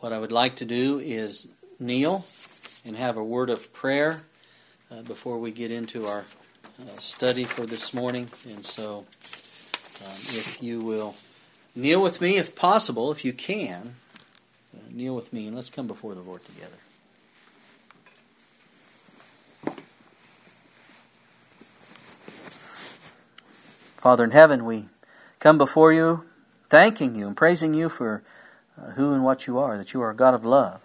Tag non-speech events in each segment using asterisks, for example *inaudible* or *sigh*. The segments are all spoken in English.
what I would like to do is kneel and have a word of prayer uh, before we get into our uh, study for this morning. And so, um, if you will kneel with me, if possible, if you can, uh, kneel with me and let's come before the Lord together. Father in heaven, we come before you thanking you and praising you for uh, who and what you are, that you are a God of love,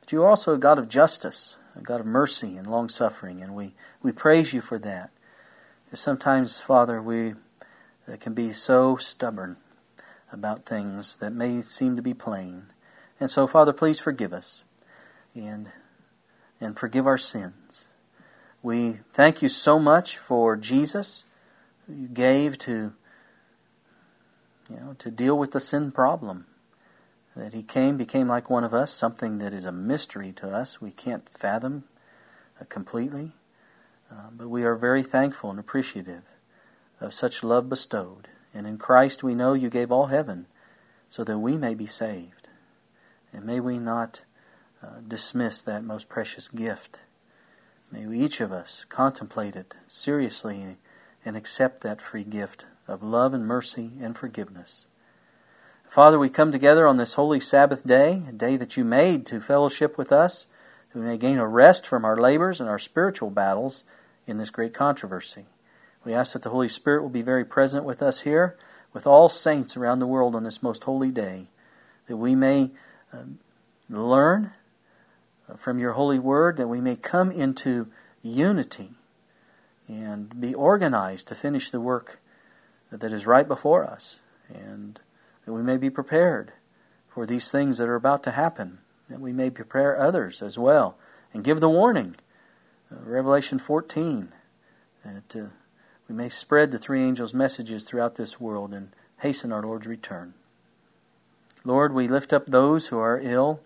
but you are also a God of justice, a God of mercy and long suffering, and we, we praise you for that. Sometimes, Father, we can be so stubborn about things that may seem to be plain. And so, Father, please forgive us and, and forgive our sins. We thank you so much for Jesus, who you gave to, you know, to deal with the sin problem that he came, became like one of us, something that is a mystery to us. We can't fathom uh, completely. Uh, but we are very thankful and appreciative of such love bestowed. And in Christ we know you gave all heaven so that we may be saved. And may we not uh, dismiss that most precious gift. May we, each of us contemplate it seriously and accept that free gift of love and mercy and forgiveness. Father, we come together on this holy Sabbath day, a day that you made to fellowship with us, that we may gain a rest from our labors and our spiritual battles in this great controversy. We ask that the Holy Spirit will be very present with us here, with all saints around the world on this most holy day, that we may um, learn from your holy word, that we may come into unity and be organized to finish the work that is right before us. And that we may be prepared for these things that are about to happen, that we may prepare others as well, and give the warning. Uh, Revelation 14, that uh, we may spread the three angels' messages throughout this world and hasten our Lord's return. Lord, we lift up those who are ill,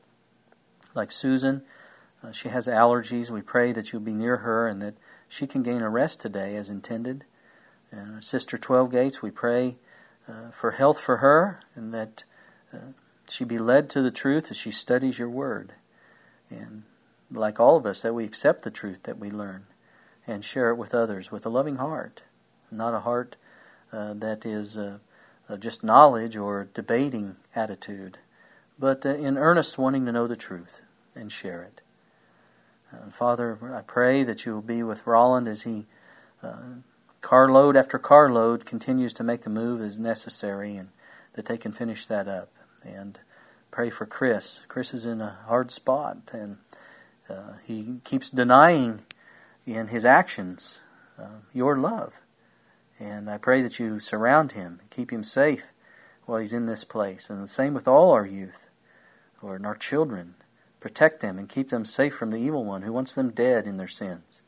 like Susan. Uh, she has allergies. We pray that you'll be near her and that she can gain a rest today as intended. And sister Twelve Gates, we pray uh, for health for her and that uh, she be led to the truth as she studies your word. And like all of us, that we accept the truth that we learn and share it with others with a loving heart, not a heart uh, that is uh, uh, just knowledge or debating attitude, but uh, in earnest wanting to know the truth and share it. Father, I pray that you will be with Roland as he carload after carload continues to make the move as necessary and that they can finish that up. And pray for Chris. Chris is in a hard spot and uh, he keeps denying in his actions uh, your love. And I pray that you surround him, keep him safe while he's in this place. And the same with all our youth, Lord, and our children. Protect them and keep them safe from the evil one who wants them dead in their sins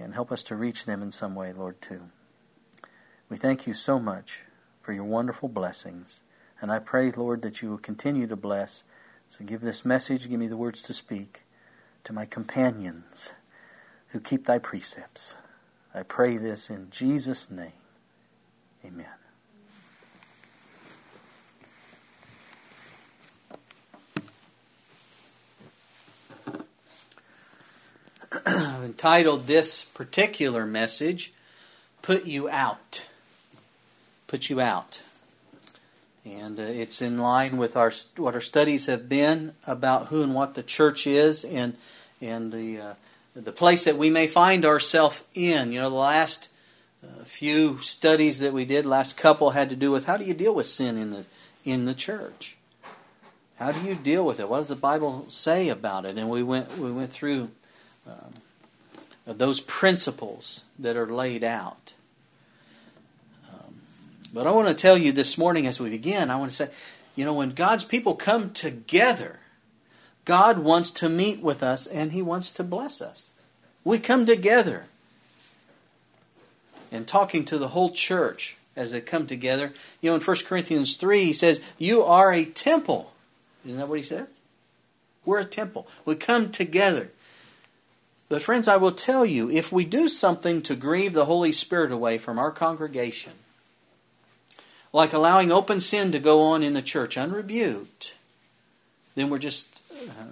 and help us to reach them in some way, Lord, too. We thank you so much for your wonderful blessings. And I pray, Lord, that you will continue to bless. So give this message, give me the words to speak to my companions who keep thy precepts. I pray this in Jesus' name. Amen. *clears throat* entitled this particular message, Put You Out. Put You Out. And uh, it's in line with our what our studies have been about who and what the church is and and the uh, the place that we may find ourselves in. You know, the last uh, few studies that we did, last couple had to do with how do you deal with sin in the in the church? How do you deal with it? What does the Bible say about it? And we went we went through um, those principles that are laid out. Um, but I want to tell you this morning as we begin, I want to say, you know, when God's people come together, God wants to meet with us and He wants to bless us. We come together and talking to the whole church as they come together. You know, in 1 Corinthians 3, he says, You are a temple. Isn't that what he says? We're a temple. We come together. But, friends, I will tell you if we do something to grieve the Holy Spirit away from our congregation, like allowing open sin to go on in the church unrebuked, then we're just, uh,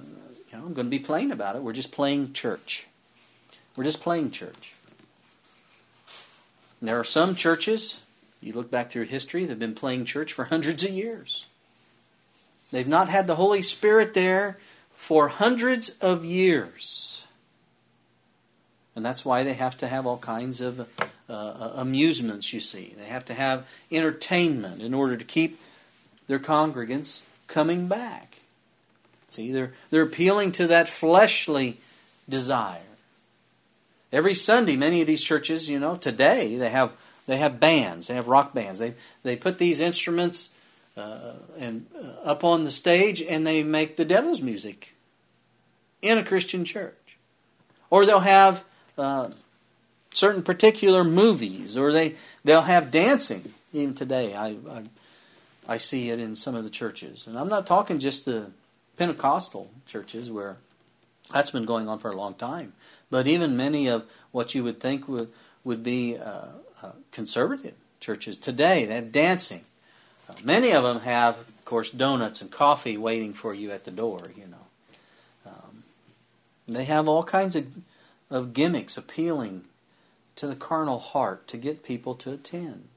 you know, I'm going to be plain about it. We're just playing church. We're just playing church. There are some churches, you look back through history, they've been playing church for hundreds of years. They've not had the Holy Spirit there for hundreds of years. And that's why they have to have all kinds of uh, uh, amusements, you see. They have to have entertainment in order to keep their congregants coming back. See, they're, they're appealing to that fleshly desire. Every Sunday, many of these churches, you know, today they have they have bands, they have rock bands. They they put these instruments uh, and uh, up on the stage, and they make the devil's music in a Christian church, or they'll have uh, certain particular movies, or they they'll have dancing. Even today, I, I I see it in some of the churches, and I'm not talking just the Pentecostal churches where that's been going on for a long time, but even many of what you would think would would be uh, uh, conservative churches today, they have dancing. Uh, many of them have, of course, donuts and coffee waiting for you at the door. You know, um, they have all kinds of of gimmicks appealing to the carnal heart to get people to attend.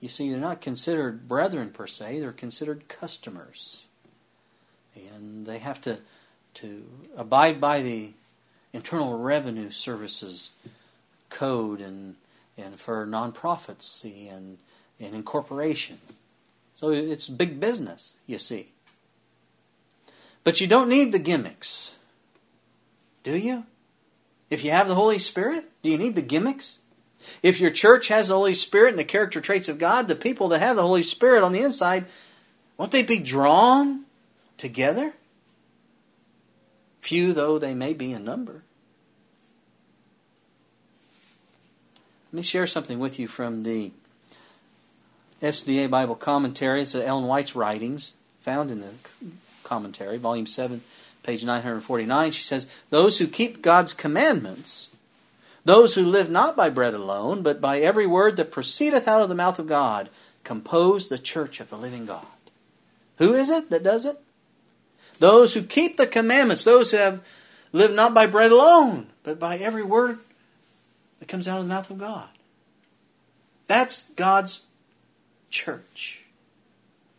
You see, they're not considered brethren per se, they're considered customers. And they have to, to abide by the Internal Revenue Services code and, and for nonprofits and, and incorporation. So it's big business, you see. But you don't need the gimmicks. Do you? If you have the Holy Spirit, do you need the gimmicks? If your church has the Holy Spirit and the character traits of God, the people that have the Holy Spirit on the inside, won't they be drawn together? Few though they may be in number. Let me share something with you from the SDA Bible commentary. It's Ellen White's writings found in the commentary, volume 7, page 949. She says, Those who keep God's commandments those who live not by bread alone, but by every word that proceedeth out of the mouth of God, compose the church of the living God. Who is it that does it? Those who keep the commandments, those who have lived not by bread alone, but by every word that comes out of the mouth of God. That's God's church.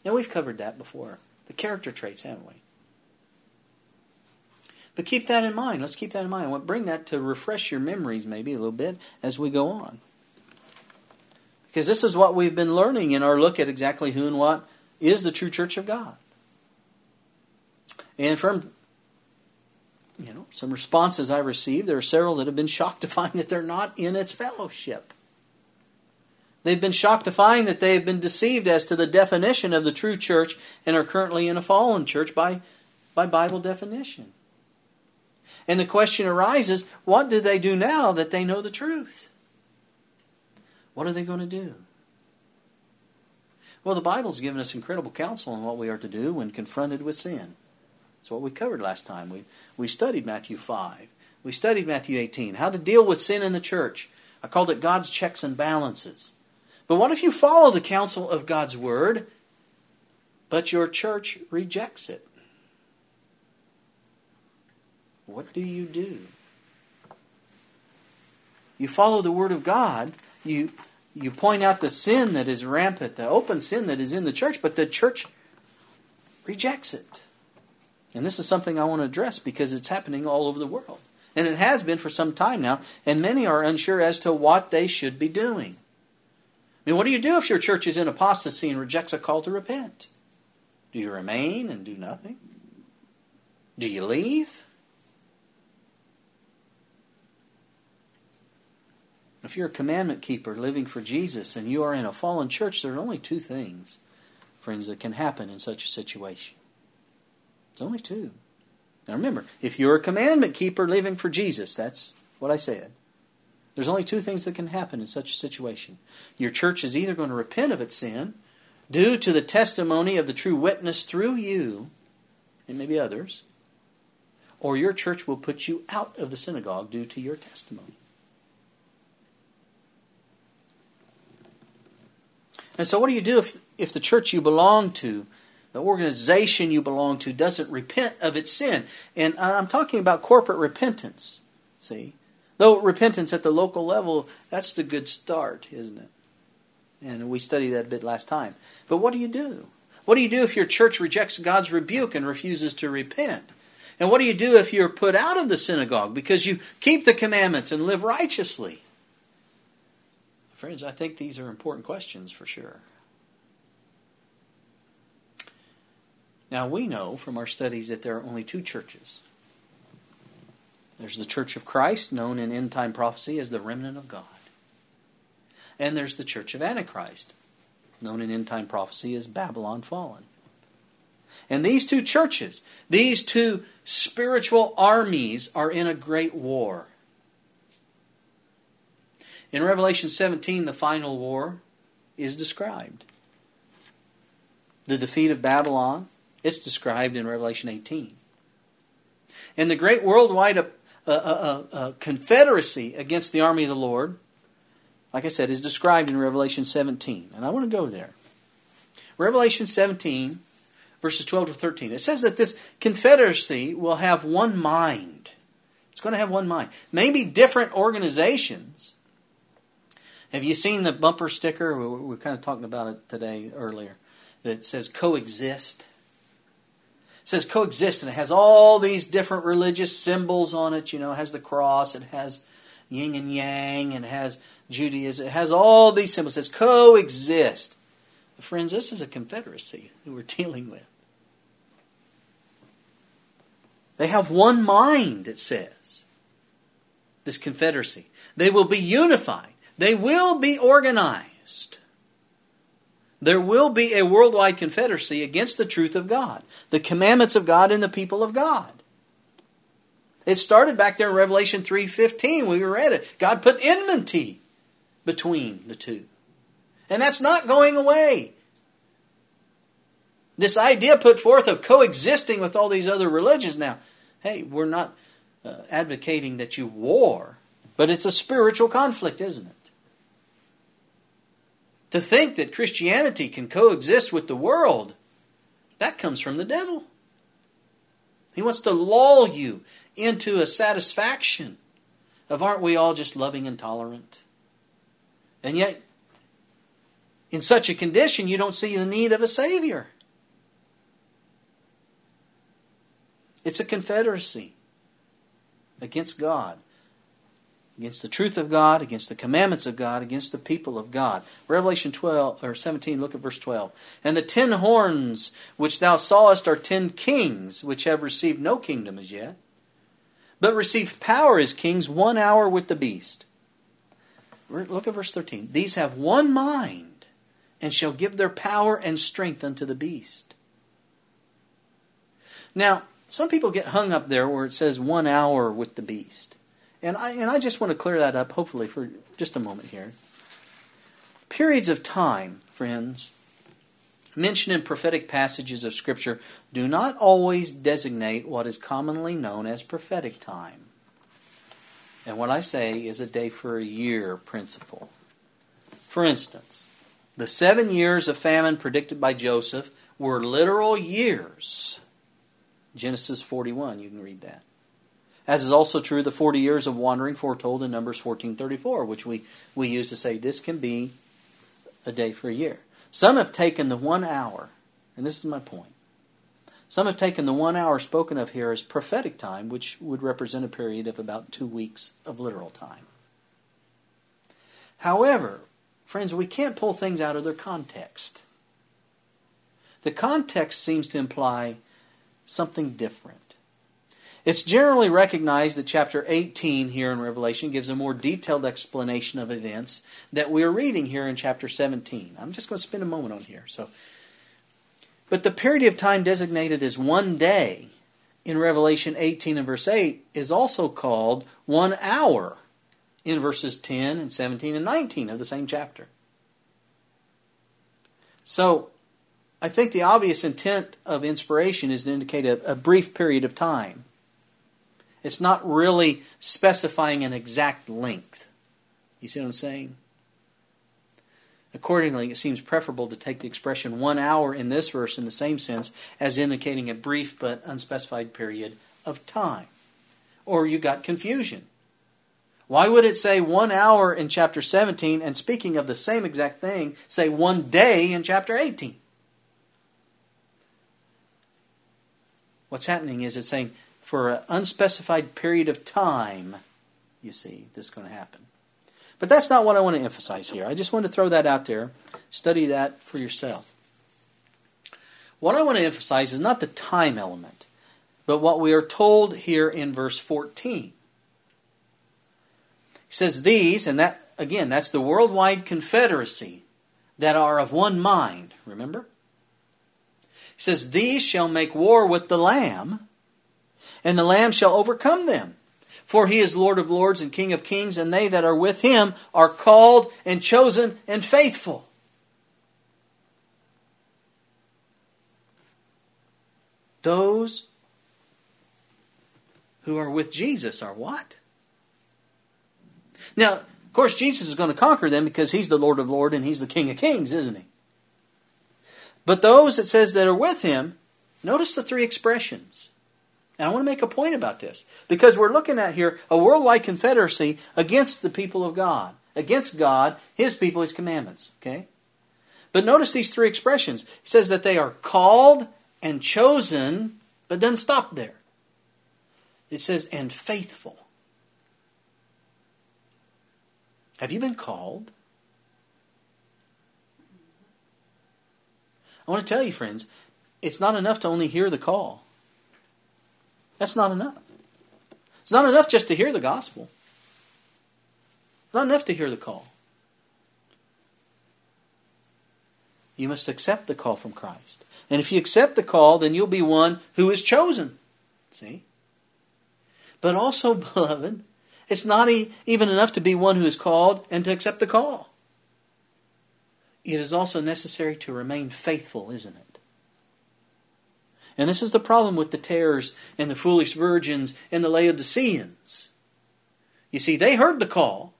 Now, we've covered that before. The character traits, haven't we? But keep that in mind. Let's keep that in mind. We'll bring that to refresh your memories maybe a little bit as we go on. Because this is what we've been learning in our look at exactly who and what is the true church of God. And from you know, some responses I received, there are several that have been shocked to find that they're not in its fellowship. They've been shocked to find that they have been deceived as to the definition of the true church and are currently in a fallen church by, by Bible definition. And the question arises what do they do now that they know the truth? What are they going to do? Well, the Bible's given us incredible counsel on what we are to do when confronted with sin. That's what we covered last time. We, we studied Matthew 5. We studied Matthew 18. How to deal with sin in the church. I called it God's checks and balances. But what if you follow the counsel of God's Word, but your church rejects it? What do you do? You follow the Word of God, you, you point out the sin that is rampant, the open sin that is in the church, but the church rejects it. And this is something I want to address because it's happening all over the world. And it has been for some time now, and many are unsure as to what they should be doing. I mean, what do you do if your church is in apostasy and rejects a call to repent? Do you remain and do nothing? Do you leave? If you're a commandment keeper living for Jesus and you are in a fallen church, there are only two things, friends, that can happen in such a situation. There's only two. Now remember, if you're a commandment keeper living for Jesus, that's what I said. There's only two things that can happen in such a situation. Your church is either going to repent of its sin due to the testimony of the true witness through you, and maybe others, or your church will put you out of the synagogue due to your testimony. And so, what do you do if, if the church you belong to, the organization you belong to doesn't repent of its sin. And I'm talking about corporate repentance. See? Though repentance at the local level, that's the good start, isn't it? And we studied that a bit last time. But what do you do? What do you do if your church rejects God's rebuke and refuses to repent? And what do you do if you're put out of the synagogue because you keep the commandments and live righteously? Friends, I think these are important questions for sure. Now, we know from our studies that there are only two churches there's the Church of Christ, known in end time prophecy as the remnant of God. And there's the Church of Antichrist, known in end time prophecy as Babylon fallen. And these two churches, these two spiritual armies, are in a great war. In Revelation 17, the final war is described. The defeat of Babylon, it's described in Revelation 18. And the great worldwide uh, uh, uh, uh, confederacy against the army of the Lord, like I said, is described in Revelation 17. And I want to go there. Revelation 17, verses 12 to 13. It says that this confederacy will have one mind. It's going to have one mind. Maybe different organizations. Have you seen the bumper sticker? We were kind of talking about it today earlier. That says coexist. It says coexist, and it has all these different religious symbols on it. You know, it has the cross, it has yin and yang, and it has Judaism. It has all these symbols. It says coexist. Friends, this is a confederacy that we're *laughs* dealing with. They have one mind, it says. This confederacy. They will be unified. They will be organized there will be a worldwide confederacy against the truth of God, the commandments of God, and the people of God. It started back there in Revelation 3:15. We read it. God put enmity between the two. And that's not going away. This idea put forth of coexisting with all these other religions now. Hey, we're not uh, advocating that you war, but it's a spiritual conflict, isn't it? To think that Christianity can coexist with the world, that comes from the devil. He wants to lull you into a satisfaction of aren't we all just loving and tolerant? And yet, in such a condition, you don't see the need of a Savior. It's a confederacy against God against the truth of God, against the commandments of God, against the people of God. Revelation 12 or 17, look at verse 12. And the ten horns which thou sawest are ten kings, which have received no kingdom as yet, but received power as kings one hour with the beast. Look at verse 13. These have one mind, and shall give their power and strength unto the beast. Now, some people get hung up there where it says one hour with the beast. And I, and I just want to clear that up, hopefully, for just a moment here. Periods of time, friends, mentioned in prophetic passages of Scripture do not always designate what is commonly known as prophetic time. And what I say is a day for a year principle. For instance, the seven years of famine predicted by Joseph were literal years. Genesis 41, you can read that as is also true the 40 years of wandering foretold in Numbers 14:34, which we, we use to say this can be a day for a year. Some have taken the one hour, and this is my point. Some have taken the one hour spoken of here as prophetic time, which would represent a period of about two weeks of literal time. However, friends, we can't pull things out of their context. The context seems to imply something different. It's generally recognized that chapter 18 here in Revelation gives a more detailed explanation of events that we are reading here in chapter 17. I'm just going to spend a moment on here. So, but the period of time designated as one day in Revelation 18 and verse 8 is also called one hour in verses 10 and 17 and 19 of the same chapter. So, I think the obvious intent of inspiration is to indicate a, a brief period of time. It's not really specifying an exact length. You see what I'm saying? Accordingly, it seems preferable to take the expression one hour in this verse in the same sense as indicating a brief but unspecified period of time. Or you got confusion. Why would it say one hour in chapter 17 and speaking of the same exact thing, say one day in chapter 18? What's happening is it's saying for an unspecified period of time, you see, this is going to happen. But that's not what I want to emphasize here. I just want to throw that out there. Study that for yourself. What I want to emphasize is not the time element, but what we are told here in verse 14. He says, These, and that, again, that's the worldwide confederacy that are of one mind, remember? He says, These shall make war with the Lamb, and the Lamb shall overcome them. For he is Lord of lords and King of kings, and they that are with him are called and chosen and faithful. Those who are with Jesus are what? Now, of course, Jesus is going to conquer them because he's the Lord of lords and he's the King of kings, isn't he? But those it says that are with him, notice the three expressions. And I want to make a point about this because we're looking at here a worldwide confederacy against the people of God, against God, His people, His commandments. Okay? But notice these three expressions. He says that they are called and chosen, but doesn't stop there. It says, and faithful. Have you been called? I want to tell you, friends, it's not enough to only hear the call. That's not enough. It's not enough just to hear the gospel. It's not enough to hear the call. You must accept the call from Christ. And if you accept the call, then you'll be one who is chosen. See? But also, *laughs* beloved, it's not even enough to be one who is called and to accept the call. It is also necessary to remain faithful, isn't it? And this is the problem with the tares and the foolish virgins and the Laodiceans. You see, they heard the call.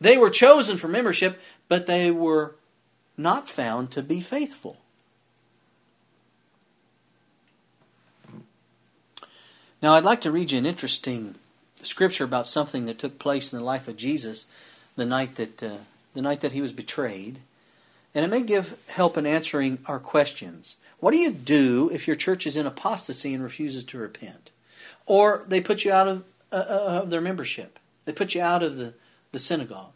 They were chosen for membership, but they were not found to be faithful. Now, I'd like to read you an interesting scripture about something that took place in the life of Jesus the night that, uh, the night that he was betrayed. And it may give help in answering our questions. What do you do if your church is in apostasy and refuses to repent? Or they put you out of, uh, uh, of their membership, they put you out of the, the synagogue.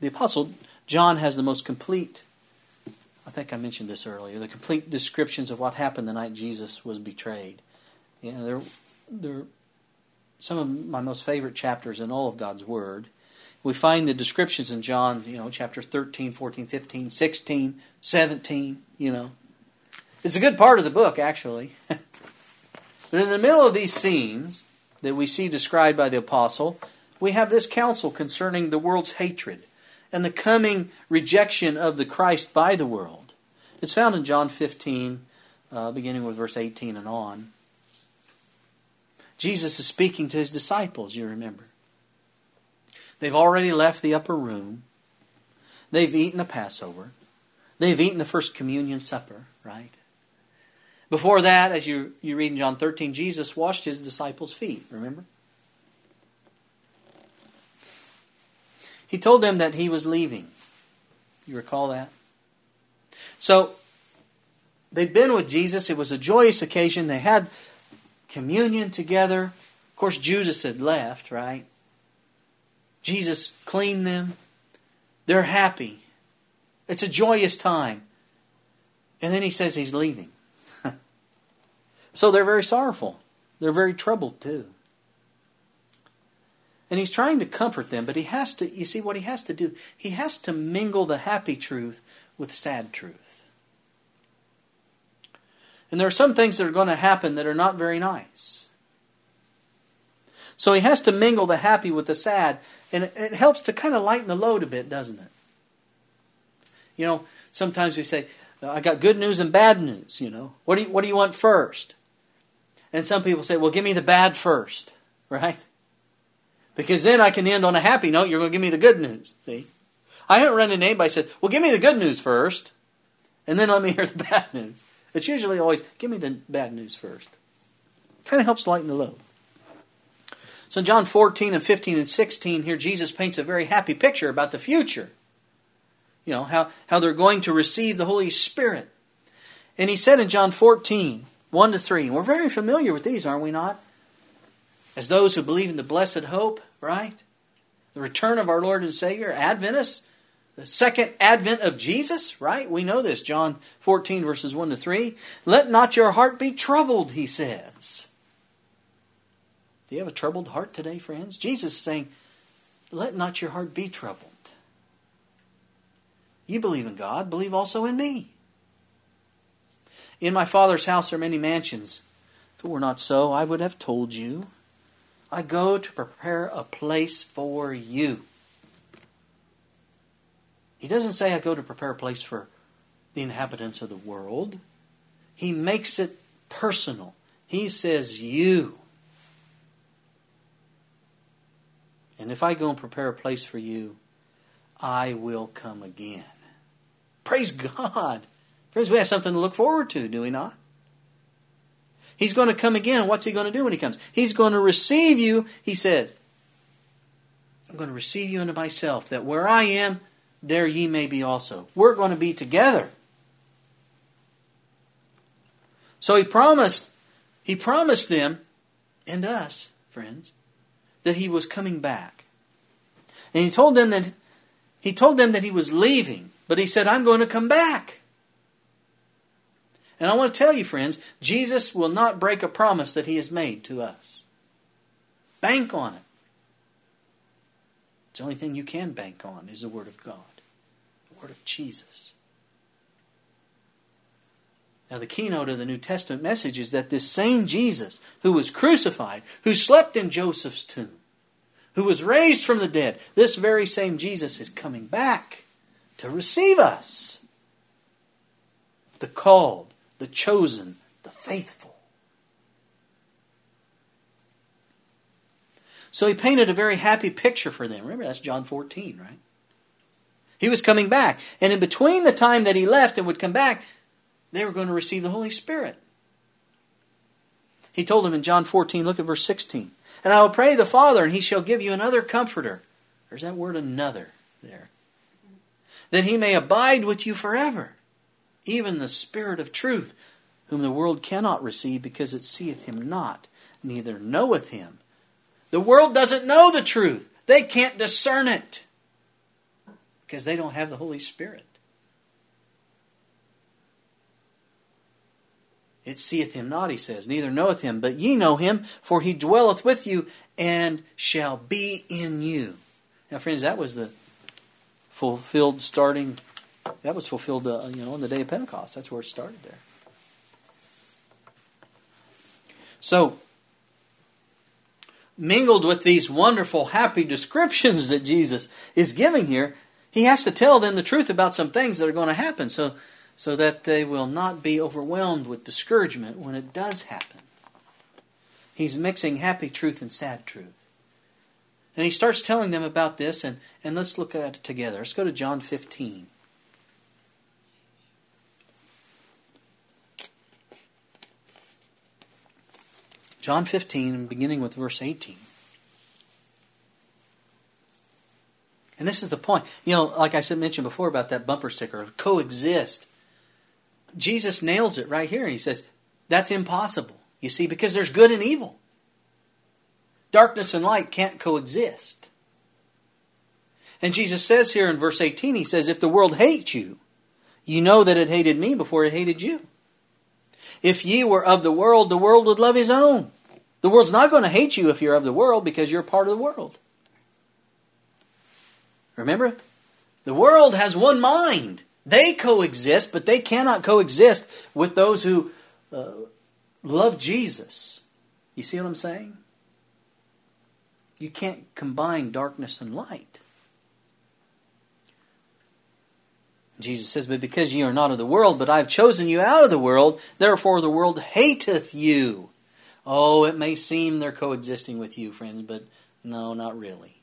The Apostle John has the most complete, I think I mentioned this earlier, the complete descriptions of what happened the night Jesus was betrayed. You know, they're, they're some of my most favorite chapters in all of God's Word we find the descriptions in John, you know, chapter 13, 14, 15, 16, 17, you know. It's a good part of the book, actually. *laughs* but in the middle of these scenes that we see described by the apostle, we have this counsel concerning the world's hatred and the coming rejection of the Christ by the world. It's found in John 15, uh, beginning with verse 18 and on. Jesus is speaking to his disciples, you remember. They've already left the upper room. They've eaten the Passover. They've eaten the first communion supper, right? Before that, as you, you read in John 13, Jesus washed his disciples' feet, remember? He told them that he was leaving. You recall that? So, they'd been with Jesus. It was a joyous occasion. They had communion together. Of course, Judas had left, right? Jesus cleaned them. They're happy. It's a joyous time. And then he says he's leaving. *laughs* so they're very sorrowful. They're very troubled too. And he's trying to comfort them, but he has to, you see what he has to do? He has to mingle the happy truth with sad truth. And there are some things that are going to happen that are not very nice. So he has to mingle the happy with the sad. And it, it helps to kind of lighten the load a bit, doesn't it? You know, sometimes we say, I got good news and bad news, you know. What do you, what do you want first? And some people say, well, give me the bad first, *laughs* right? Because then I can end on a happy note. You're going to give me the good news. See? I haven't run into anybody says, well, give me the good news first, and then let me hear *laughs* the bad news. It's usually always, give me the bad news first. Kind of helps lighten the load. So in John 14 and 15 and 16, here Jesus paints a very happy picture about the future. You know, how, how they're going to receive the Holy Spirit. And he said in John 14, 1 to 3, and we're very familiar with these, aren't we not? As those who believe in the blessed hope, right? The return of our Lord and Savior, Adventists, the second advent of Jesus, right? We know this, John 14, verses 1 to 3. Let not your heart be troubled, he says. Do you have a troubled heart today, friends? Jesus is saying, Let not your heart be troubled. You believe in God, believe also in me. In my Father's house are many mansions. If it were not so, I would have told you. I go to prepare a place for you. He doesn't say, I go to prepare a place for the inhabitants of the world. He makes it personal. He says, You. And if I go and prepare a place for you, I will come again. Praise God. Friends, we have something to look forward to, do we not? He's going to come again. What's he going to do when he comes? He's going to receive you, he says. I'm going to receive you into myself, that where I am, there ye may be also. We're going to be together. So he promised, he promised them and us, friends, that he was coming back. And he told them that he told them that he was leaving, but he said, I'm going to come back. And I want to tell you, friends, Jesus will not break a promise that he has made to us. Bank on it. It's the only thing you can bank on is the Word of God, the Word of Jesus. Now, the keynote of the New Testament message is that this same Jesus who was crucified, who slept in Joseph's tomb, who was raised from the dead, this very same Jesus is coming back to receive us. The called, the chosen, the faithful. So he painted a very happy picture for them. Remember, that's John 14, right? He was coming back. And in between the time that he left and would come back, they were going to receive the Holy Spirit. He told them in John 14, look at verse 16. And I will pray the Father, and he shall give you another comforter. There's that word another there. That he may abide with you forever even the Spirit of truth, whom the world cannot receive because it seeth him not, neither knoweth him. The world doesn't know the truth, they can't discern it because they don't have the Holy Spirit. It seeth him not, he says, neither knoweth him, but ye know him, for he dwelleth with you and shall be in you. Now, friends, that was the fulfilled starting that was fulfilled, uh, you know, on the day of Pentecost. That's where it started there. So, mingled with these wonderful, happy descriptions that Jesus is giving here, he has to tell them the truth about some things that are going to happen so, so that they will not be overwhelmed with discouragement when it does happen. He's mixing happy truth and sad truth. And he starts telling them about this, and, and let's look at it together. Let's go to John 15. John 15, beginning with verse 18. And this is the point. You know, like I said, mentioned before about that bumper sticker, coexist. Jesus nails it right here. He says, that's impossible. You see, because there's good and evil. Darkness and light can't coexist. And Jesus says here in verse 18, He says, If the world hates you, you know that it hated me before it hated you. If ye were of the world, the world would love his own. The world's not going to hate you if you're of the world because you're part of the world. Remember? The world has one mind. They coexist, but they cannot coexist with those who uh, love Jesus. You see what I'm saying? You can't combine darkness and light. Jesus says, But because ye are not of the world, but I have chosen you out of the world, therefore the world hateth you. Oh, it may seem they're coexisting with you, friends, but No, not really.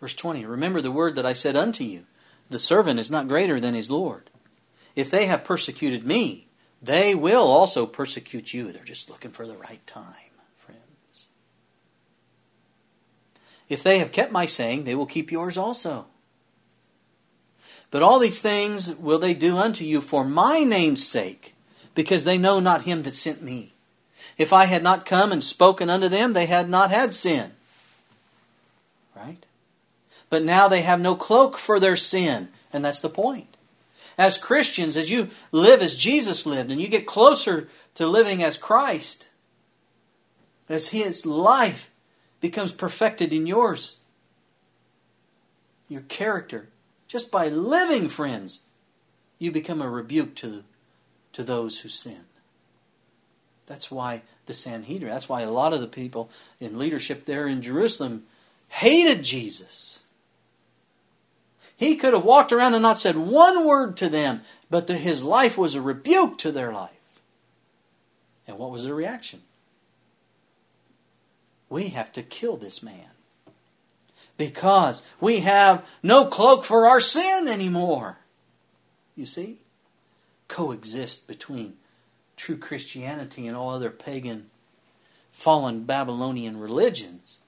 Verse 20 Remember the word that I said unto you the servant is not greater than his Lord. If they have persecuted me, they will also persecute you. They're just looking for the right time, friends. If they have kept my saying, they will keep yours also. But all these things will they do unto you for my name's sake, because they know not him that sent me. If I had not come and spoken unto them, they had not had sin. But now they have no cloak for their sin. And that's the point. As Christians, as you live as Jesus lived and you get closer to living as Christ, as His life becomes perfected in yours, your character just by living, friends, you become a rebuke to, to those who sin. That's why the Sanhedrin, that's why a lot of the people in leadership there in Jerusalem hated Jesus. He could have walked around and not said one word to them, but his life was a rebuke to their life. And what was their reaction? We have to kill this man because we have no cloak for our sin anymore. You see? Coexist between true Christianity and all other pagan, fallen Babylonian religions.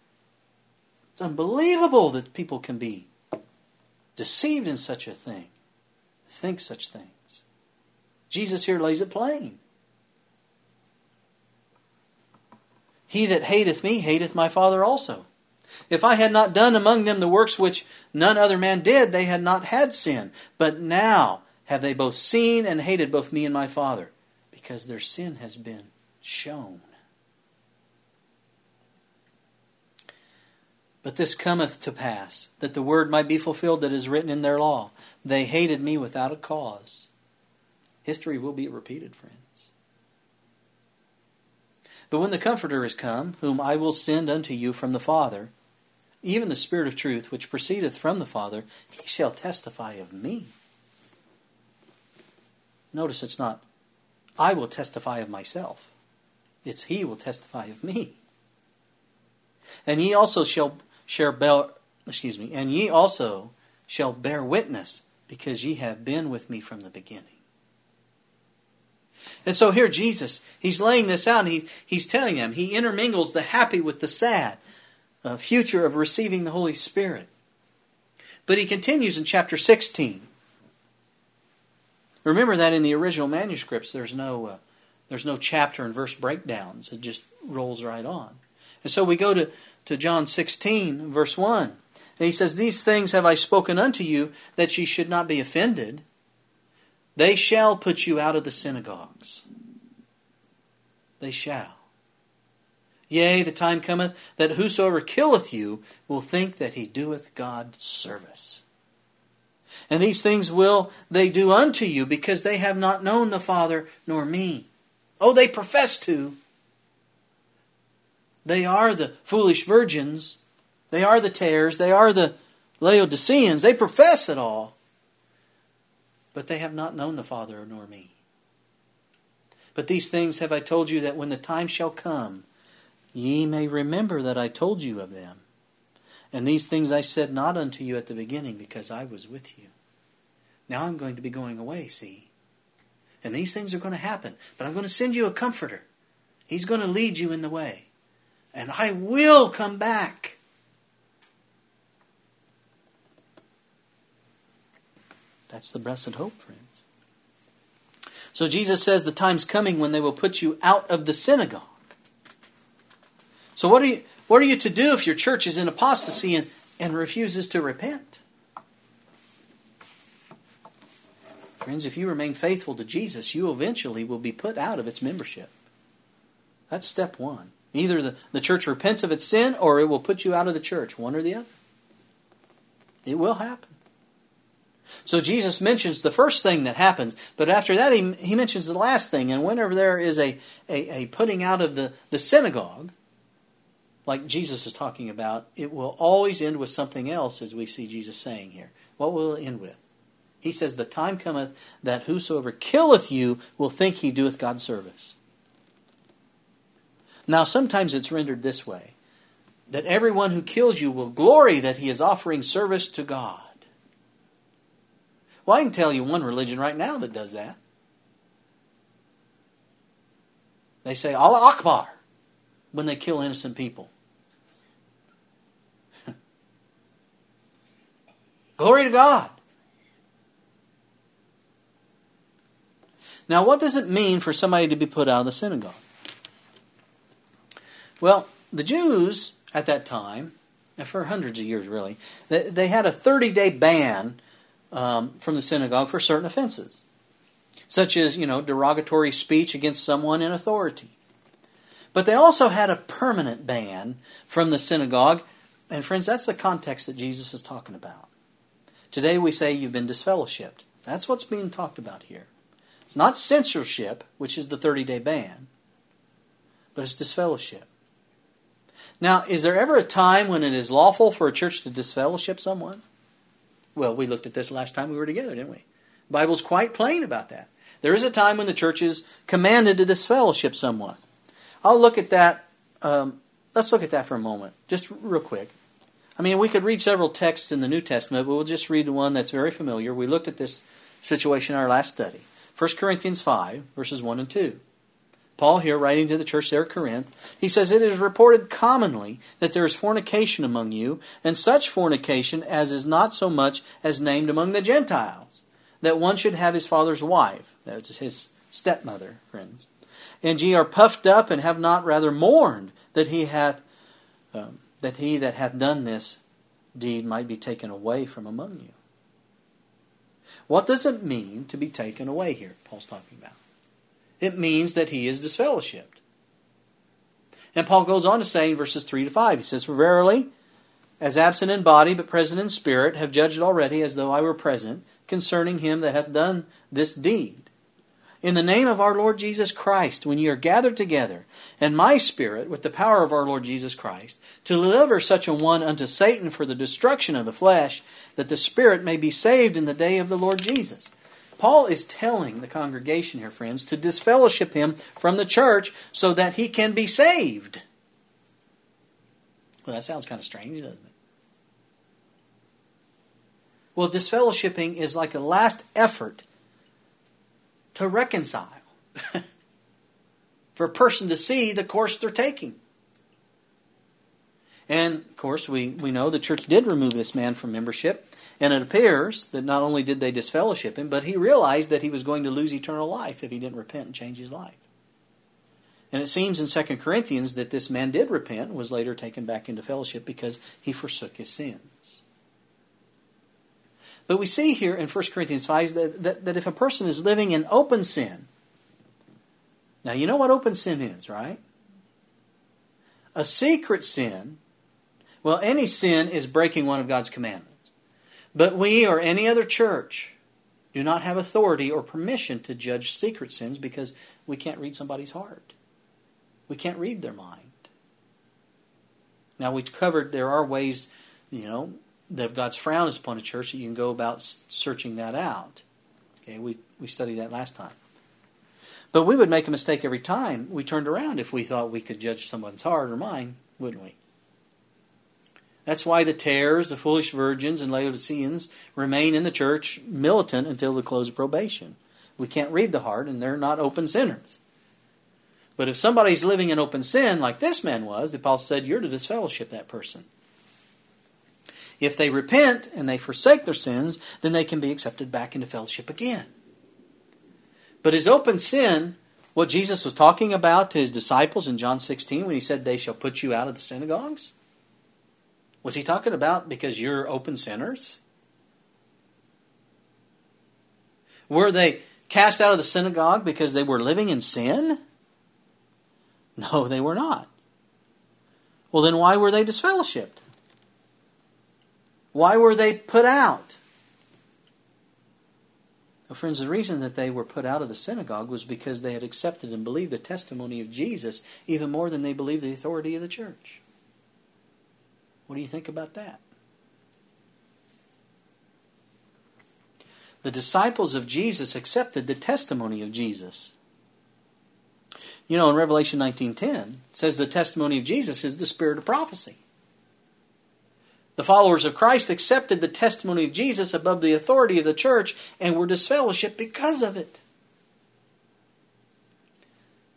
It's unbelievable that people can be deceived in such a thing, think such things. Jesus here lays it plain. He that hateth me hateth my Father also. If I had not done among them the works which none other man did, they had not had sin. But now have they both seen and hated both me and my Father, because their sin has been shown. But this cometh to pass, that the word might be fulfilled that is written in their law. They hated me without a cause. History will be repeated, friends. But when the Comforter is come, whom I will send unto you from the Father, even the Spirit of truth, which proceedeth from the Father, he shall testify of me. Notice it's not, I will testify of myself. It's he will testify of me. And ye also shall shall bear, excuse me, and ye also shall bear witness, because ye have been with me from the beginning. And so here Jesus, he's laying this out, and he, he's telling them, he intermingles the happy with the sad uh, future of receiving the Holy Spirit. But he continues in chapter 16. Remember that in the original manuscripts, there's no, uh, there's no chapter and verse breakdowns. It just rolls right on. And so we go to, to John 16, verse 1. And he says, These things have I spoken unto you, that ye should not be offended. They shall put you out of the synagogues. They shall. Yea, the time cometh that whosoever killeth you will think that he doeth God service. And these things will they do unto you, because they have not known the Father nor me. Oh, they profess to. They are the foolish virgins. They are the tares. They are the Laodiceans. They profess it all. But they have not known the Father nor me. But these things have I told you that when the time shall come, Ye may remember that I told you of them. And these things I said not unto you at the beginning, because I was with you. Now I'm going to be going away, see? And these things are going to happen. But I'm going to send you a comforter. He's going to lead you in the way. And I will come back. That's the blessed hope, friends. So Jesus says the time's coming when they will put you out of the synagogue. So what are you what are you to do if your church is in apostasy and, and refuses to repent? Friends, if you remain faithful to Jesus, you eventually will be put out of its membership. That's step one. Either the, the church repents of its sin or it will put you out of the church, one or the other. It will happen. So Jesus mentions the first thing that happens, but after that he, he mentions the last thing. And whenever there is a, a, a putting out of the, the synagogue, like Jesus is talking about, it will always end with something else, as we see Jesus saying here. What will it end with? He says, The time cometh that whosoever killeth you will think he doeth God service. Now, sometimes it's rendered this way that everyone who kills you will glory that he is offering service to God. Well, I can tell you one religion right now that does that. They say Allah Akbar when they kill innocent people. *laughs* Glory to God. Now, what does it mean for somebody to be put out of the synagogue? Well, the Jews at that time, and for hundreds of years really, they, they had a 30 day ban um, from the synagogue for certain offenses, such as, you know, derogatory speech against someone in authority. But they also had a permanent ban from the synagogue. And friends, that's the context that Jesus is talking about. Today we say you've been disfellowshipped. That's what's being talked about here. It's not censorship, which is the 30 day ban, but it's disfellowship. Now, is there ever a time when it is lawful for a church to disfellowship someone? Well, we looked at this last time we were together, didn't we? The Bible's quite plain about that. There is a time when the church is commanded to disfellowship someone. I'll look at that. Um, let's look at that for a moment, just real quick. I mean, we could read several texts in the New Testament, but we'll just read the one that's very familiar. We looked at this situation in our last study 1 Corinthians 5, verses 1 and 2. Paul, here writing to the church there at Corinth, he says, It is reported commonly that there is fornication among you, and such fornication as is not so much as named among the Gentiles, that one should have his father's wife. That is his stepmother, friends. And ye are puffed up and have not rather mourned that he hath um, that he that hath done this deed might be taken away from among you. What does it mean to be taken away here? Paul's talking about it means that he is disfellowshipped. And Paul goes on to say in verses 3 to 5, he says, For verily, as absent in body but present in spirit, have judged already as though I were present concerning him that hath done this deed. In the name of our Lord Jesus Christ, when ye are gathered together, and my spirit, with the power of our Lord Jesus Christ, to deliver such a one unto Satan for the destruction of the flesh, that the spirit may be saved in the day of the Lord Jesus. Paul is telling the congregation here, friends, to disfellowship him from the church so that he can be saved. Well, that sounds kind of strange, doesn't it? Well, disfellowshipping is like a last effort to reconcile, *laughs* for a person to see the course they're taking. And, of course, we, we know the church did remove this man from membership and it appears that not only did they disfellowship him, but he realized that he was going to lose eternal life if he didn't repent and change his life. And it seems in 2 Corinthians that this man did repent and was later taken back into fellowship because he forsook his sins. But we see here in 1 Corinthians 5 that, that, that if a person is living in open sin, now you know what open sin is, right? A secret sin, well, any sin is breaking one of God's commandments. But we or any other church do not have authority or permission to judge secret sins because we can't read somebody's heart. We can't read their mind. Now, we covered there are ways, you know, that if God's frown is upon a church, that you can go about searching that out. Okay, we, we studied that last time. But we would make a mistake every time we turned around if we thought we could judge someone's heart or mind, wouldn't we? That's why the tares, the foolish virgins, and Laodiceans remain in the church militant until the close of probation. We can't read the heart, and they're not open sinners. But if somebody's living in open sin, like this man was, the apostle said, you're to disfellowship that person. If they repent and they forsake their sins, then they can be accepted back into fellowship again. But his open sin, what Jesus was talking about to his disciples in John 16 when he said, They shall put you out of the synagogues, was he talking about because you're open sinners? Were they cast out of the synagogue because they were living in sin? No, they were not. Well, then why were they disfellowshipped? Why were they put out? Well, friends, the reason that they were put out of the synagogue was because they had accepted and believed the testimony of Jesus even more than they believed the authority of the church. What do you think about that? The disciples of Jesus accepted the testimony of Jesus. You know, in Revelation 19.10, says the testimony of Jesus is the spirit of prophecy. The followers of Christ accepted the testimony of Jesus above the authority of the church and were disfellowshipped because of it.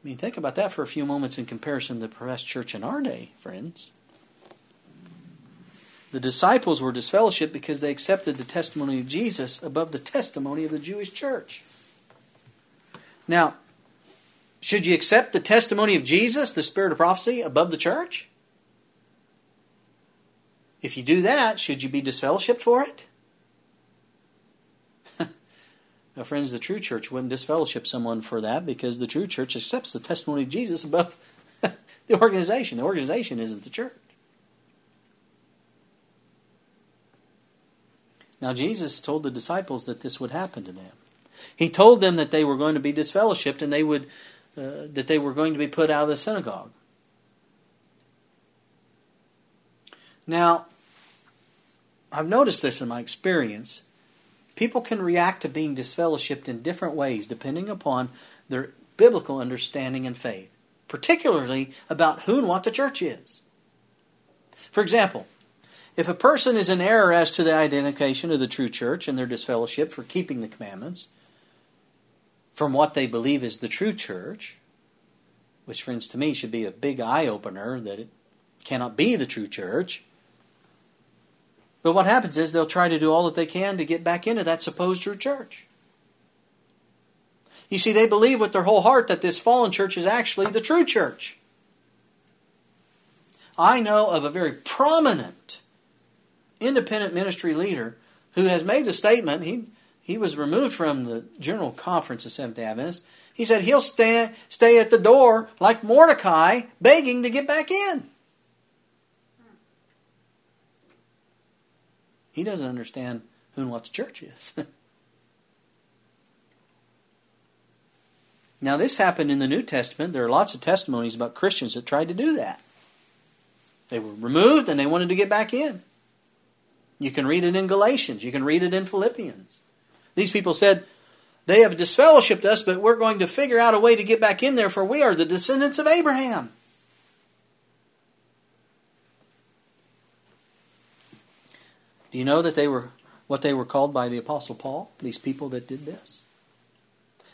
I mean, think about that for a few moments in comparison to the professed church in our day, friends. The disciples were disfellowshipped because they accepted the testimony of Jesus above the testimony of the Jewish church. Now, should you accept the testimony of Jesus, the spirit of prophecy, above the church? If you do that, should you be disfellowshipped for it? *laughs* now, friends, the true church wouldn't disfellowship someone for that because the true church accepts the testimony of Jesus above *laughs* the organization. The organization isn't the church. Now, Jesus told the disciples that this would happen to them. He told them that they were going to be disfellowshipped and they would, uh, that they were going to be put out of the synagogue. Now, I've noticed this in my experience. People can react to being disfellowshipped in different ways depending upon their biblical understanding and faith, particularly about who and what the church is. For example, if a person is in error as to the identification of the true church and their disfellowship for keeping the commandments from what they believe is the true church, which, friends, to me should be a big eye opener that it cannot be the true church, but what happens is they'll try to do all that they can to get back into that supposed true church. You see, they believe with their whole heart that this fallen church is actually the true church. I know of a very prominent independent ministry leader who has made the statement. He, he was removed from the General Conference of Seventh day Adventists. He said he'll stay, stay at the door like Mordecai, begging to get back in. He doesn't understand who and what the church is. *laughs* now, this happened in the New Testament. There are lots of testimonies about Christians that tried to do that. They were removed and they wanted to get back in. You can read it in Galatians, you can read it in Philippians. These people said, They have disfellowshipped us, but we're going to figure out a way to get back in there, for we are the descendants of Abraham. Do you know that they were what they were called by the Apostle Paul? These people that did this?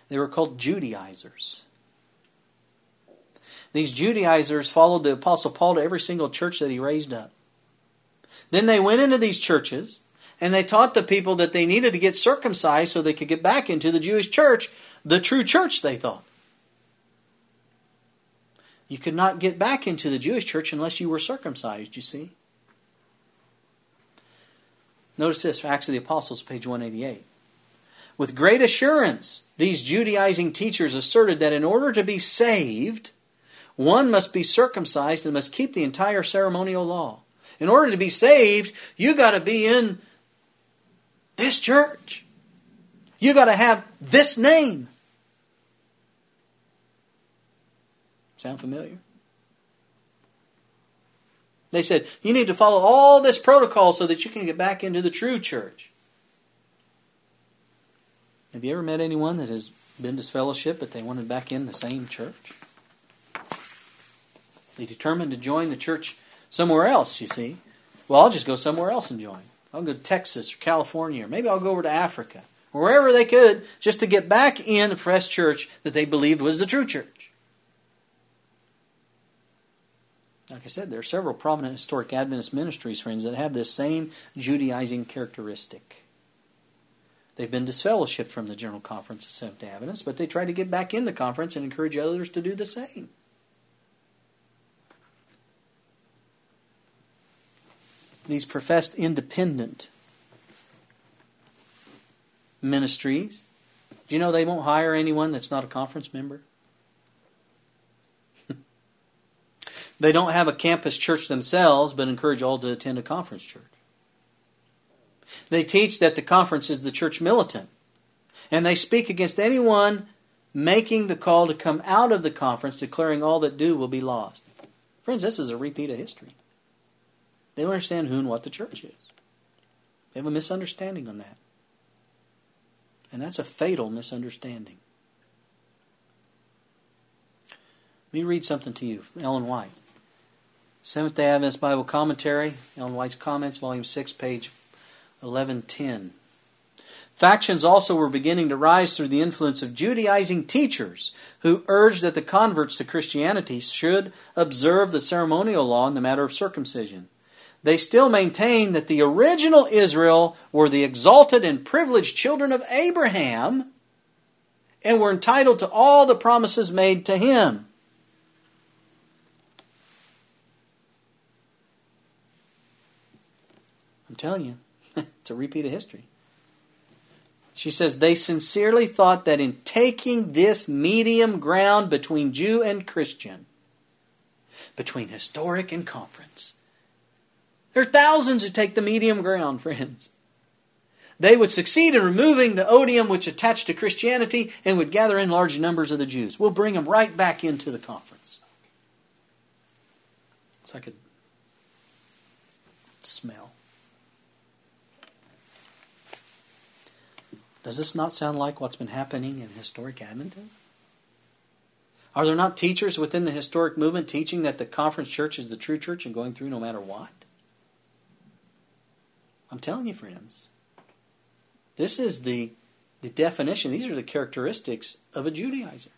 They were called Judaizers. These Judaizers followed the Apostle Paul to every single church that he raised up. Then they went into these churches and they taught the people that they needed to get circumcised so they could get back into the Jewish church, the true church, they thought. You could not get back into the Jewish church unless you were circumcised, you see. Notice this, Acts of the Apostles, page 188. With great assurance, these Judaizing teachers asserted that in order to be saved, one must be circumcised and must keep the entire ceremonial law. In order to be saved, you got to be in this church. You got to have this name. Sound familiar? They said, you need to follow all this protocol so that you can get back into the true church. Have you ever met anyone that has been to fellowship but they wanted back in the same church? They determined to join the church somewhere else, you see. Well, I'll just go somewhere else and join. I'll go to Texas or California, or maybe I'll go over to Africa, or wherever they could, just to get back in the press church that they believed was the true church. Like I said, there are several prominent historic Adventist ministries, friends, that have this same Judaizing characteristic. They've been disfellowshipped from the General Conference of Seventh day Adventists, but they try to get back in the conference and encourage others to do the same. These professed independent ministries, do you know they won't hire anyone that's not a conference member? *laughs* They don't have a campus church themselves, but encourage all to attend a conference church. They teach that the conference is the church militant, and they speak against anyone making the call to come out of the conference, declaring all that do will be lost. Friends, this is a repeat of history. They don't understand who and what the church is. They have a misunderstanding on that. And that's a fatal misunderstanding. Let me read something to you Ellen White. Seventh day Adventist Bible Commentary, Ellen White's Comments, Volume 6, page 1110. Factions also were beginning to rise through the influence of Judaizing teachers who urged that the converts to Christianity should observe the ceremonial law in the matter of circumcision. They still maintain that the original Israel were the exalted and privileged children of Abraham and were entitled to all the promises made to him. I'm telling you, *laughs* it's a repeat of history. She says they sincerely thought that in taking this medium ground between Jew and Christian, between historic and conference, there are thousands who take the medium ground, friends. They would succeed in removing the odium which attached to Christianity and would gather in large numbers of the Jews. We'll bring them right back into the conference. It's like a smell. Does this not sound like what's been happening in historic Adventism? Are there not teachers within the historic movement teaching that the conference church is the true church and going through no matter what? I'm telling you, friends, this is the, the definition, these are the characteristics of a Judaizer.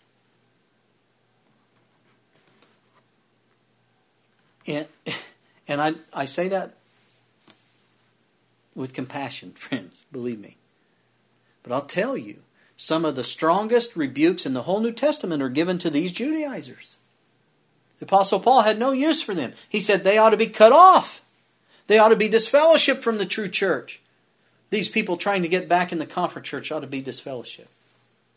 And, *laughs* and I, I say that with compassion, *laughs* friends, believe me. But I'll tell you, some of the strongest rebukes in the whole New Testament are given to these Judaizers. The Apostle Paul had no use for them. He said they ought to be cut off. They ought to be disfellowshipped from the true church. These people trying to get back in the conference church ought to be disfellowshipped.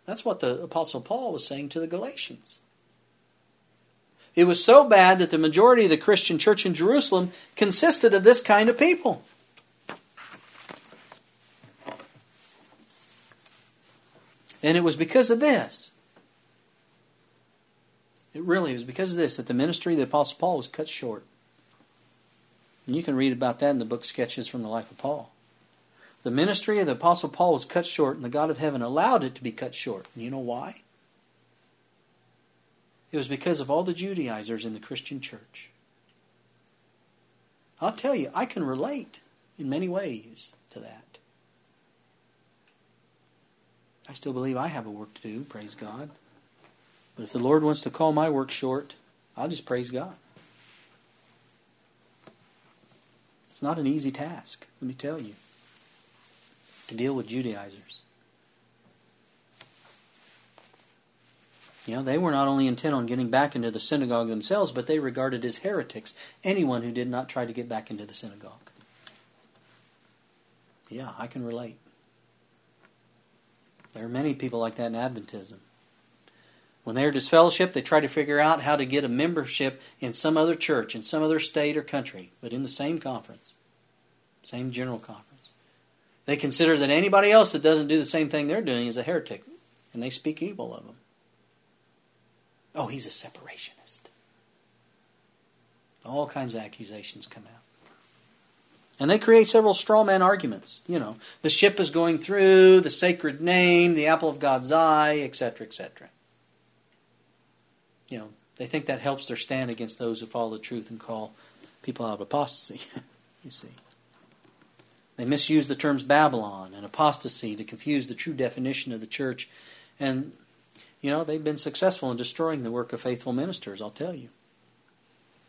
That's what the Apostle Paul was saying to the Galatians. It was so bad that the majority of the Christian church in Jerusalem consisted of this kind of people. And it was because of this. It really was because of this that the ministry of the Apostle Paul was cut short. And you can read about that in the book Sketches from the Life of Paul. The ministry of the Apostle Paul was cut short, and the God of heaven allowed it to be cut short. And you know why? It was because of all the Judaizers in the Christian church. I'll tell you, I can relate in many ways to that. I still believe I have a work to do, praise God. But if the Lord wants to call my work short, I'll just praise God. It's not an easy task, let me tell you, to deal with Judaizers. You know, they were not only intent on getting back into the synagogue themselves, but they regarded as heretics anyone who did not try to get back into the synagogue. Yeah, I can relate. There are many people like that in Adventism. When they're disfellowship, they try to figure out how to get a membership in some other church, in some other state or country, but in the same conference, same general conference. They consider that anybody else that doesn't do the same thing they're doing is a heretic, and they speak evil of them. Oh, he's a separationist. All kinds of accusations come out. And they create several straw man arguments. You know, the ship is going through, the sacred name, the apple of God's eye, etc., etc you know, they think that helps their stand against those who follow the truth and call people out of apostasy. *laughs* you see. They misuse the terms Babylon and apostasy to confuse the true definition of the church. And, you know, they've been successful in destroying the work of faithful ministers, I'll tell you.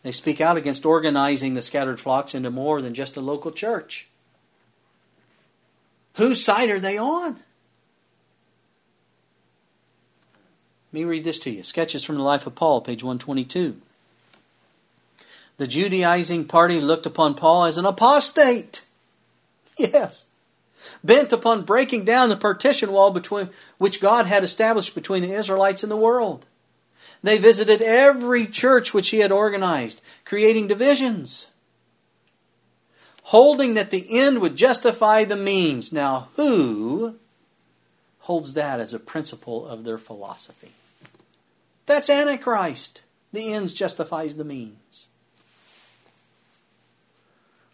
They speak out against organizing the scattered flocks into more than just a local church. Whose side are they on? Let me read this to you Sketches from the Life of Paul, page 122. The Judaizing party looked upon Paul as an apostate. *laughs* Yes. Bent upon breaking down the partition wall between which God had established between the Israelites and the world. They visited every church which he had organized, creating divisions, holding that the end would justify the means. Now, who holds that as a principle of their philosophy. That's Antichrist. The ends justifies the means.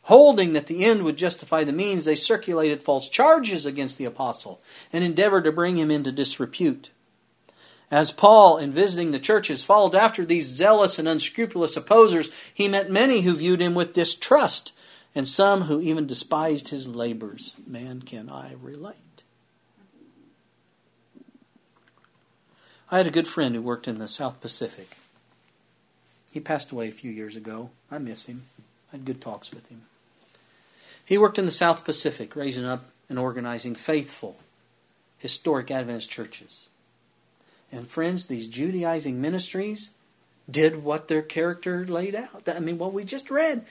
Holding that the end would justify the means, they circulated false charges against the apostle and endeavored to bring him into disrepute. As Paul, in visiting the churches, followed after these zealous and unscrupulous opposers, he met many who viewed him with distrust, and some who even despised his labors. Man, can I relate? I had a good friend who worked in the South Pacific. He passed away a few years ago. I miss him. I had good talks with him. He worked in the South Pacific, raising up and organizing faithful, historic Adventist churches. And friends, these Judaizing ministries did what their character laid out. I mean, what we just read.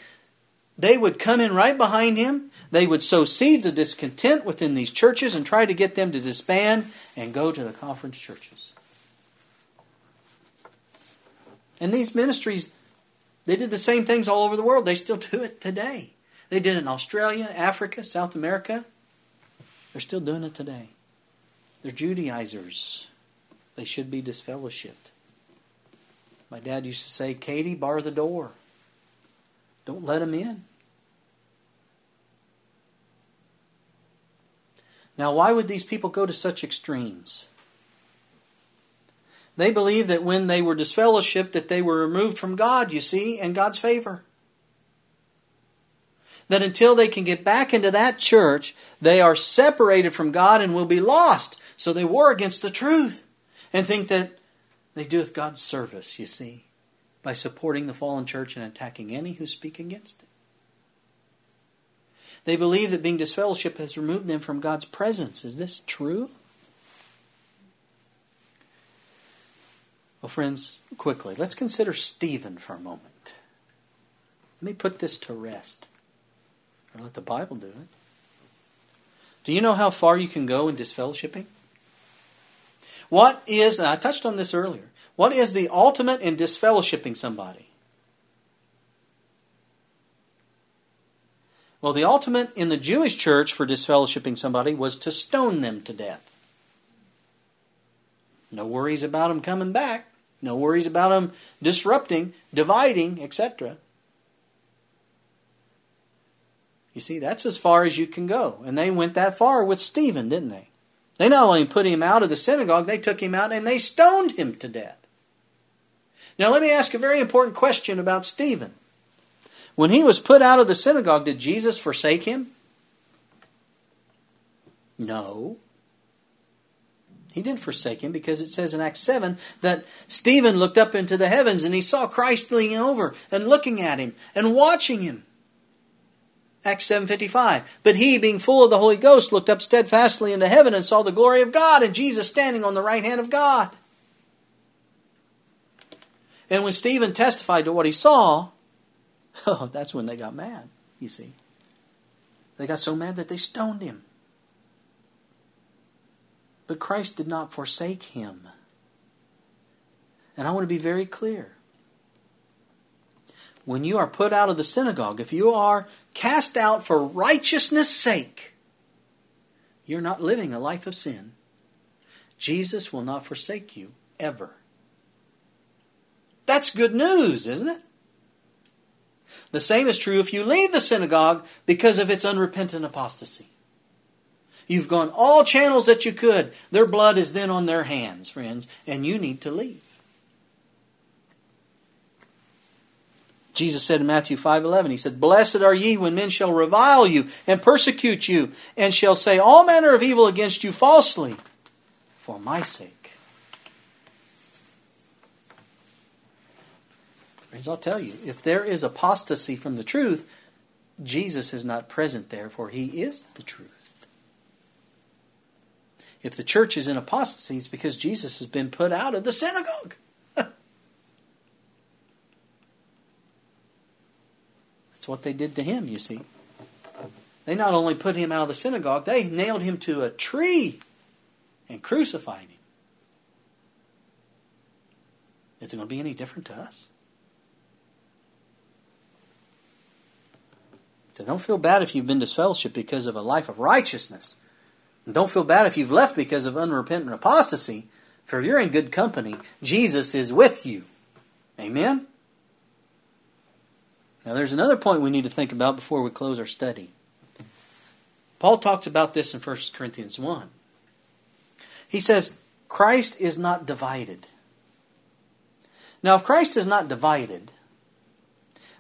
They would come in right behind him. They would sow seeds of discontent within these churches and try to get them to disband and go to the conference churches. And these ministries, they did the same things all over the world. They still do it today. They did it in Australia, Africa, South America. They're still doing it today. They're Judaizers. They should be disfellowshipped. My dad used to say, Katie, bar the door. Don't let them in. Now, why would these people go to such extremes? They believed that when they were disfellowshipped, that they were removed from God, you see, and God's favor. That until they can get back into that church, they are separated from God and will be lost. So they war against the truth and think that they doeth God's service, you see, by supporting the fallen church and attacking any who speak against it. They believe that being disfellowship has removed them from God's presence. Is this true? Well, friends, quickly, let's consider Stephen for a moment. Let me put this to rest. Or let the Bible do it. Do you know how far you can go in disfellowshipping? What is, and I touched on this earlier, what is the ultimate in disfellowshipping somebody? Well, the ultimate in the Jewish church for disfellowshipping somebody was to stone them to death. No worries about them coming back. No worries about them disrupting, dividing, etc. You see, that's as far as you can go. And they went that far with Stephen, didn't they? They not only put him out of the synagogue, they took him out and they stoned him to death. Now, let me ask a very important question about Stephen. When he was put out of the synagogue, did Jesus forsake him? No. He didn't forsake him because it says in Acts 7 that Stephen looked up into the heavens and he saw Christ leaning over and looking at him and watching him. Acts 7:55. But he being full of the Holy Ghost looked up steadfastly into heaven and saw the glory of God and Jesus standing on the right hand of God. And when Stephen testified to what he saw, *laughs* oh, that's when they got mad, you see. They got so mad that they stoned him. But Christ did not forsake him. And I want to be very clear. When you are put out of the synagogue, if you are cast out for righteousness' sake, you're not living a life of sin. Jesus will not forsake you ever. That's good news, isn't it? The same is true if you leave the synagogue because of its unrepentant apostasy. You've gone all channels that you could. Their blood is then on their hands, friends, and you need to leave. Jesus said in Matthew 5:11 he said blessed are ye when men shall revile you and persecute you and shall say all manner of evil against you falsely for my sake. Friends, I'll tell you, if there is apostasy from the truth, Jesus is not present there, for he is the truth. If the church is in apostasy, it's because Jesus has been put out of the synagogue. *laughs* That's what they did to him, you see. They not only put him out of the synagogue, they nailed him to a tree and crucified him. Is it going to be any different to us? So don't feel bad if you've been disfellowshipped because of a life of righteousness. And don't feel bad if you've left because of unrepentant apostasy, for you're in good company. Jesus is with you. Amen? Now, there's another point we need to think about before we close our study. Paul talks about this in 1 Corinthians 1. He says, Christ is not divided. Now, if Christ is not divided,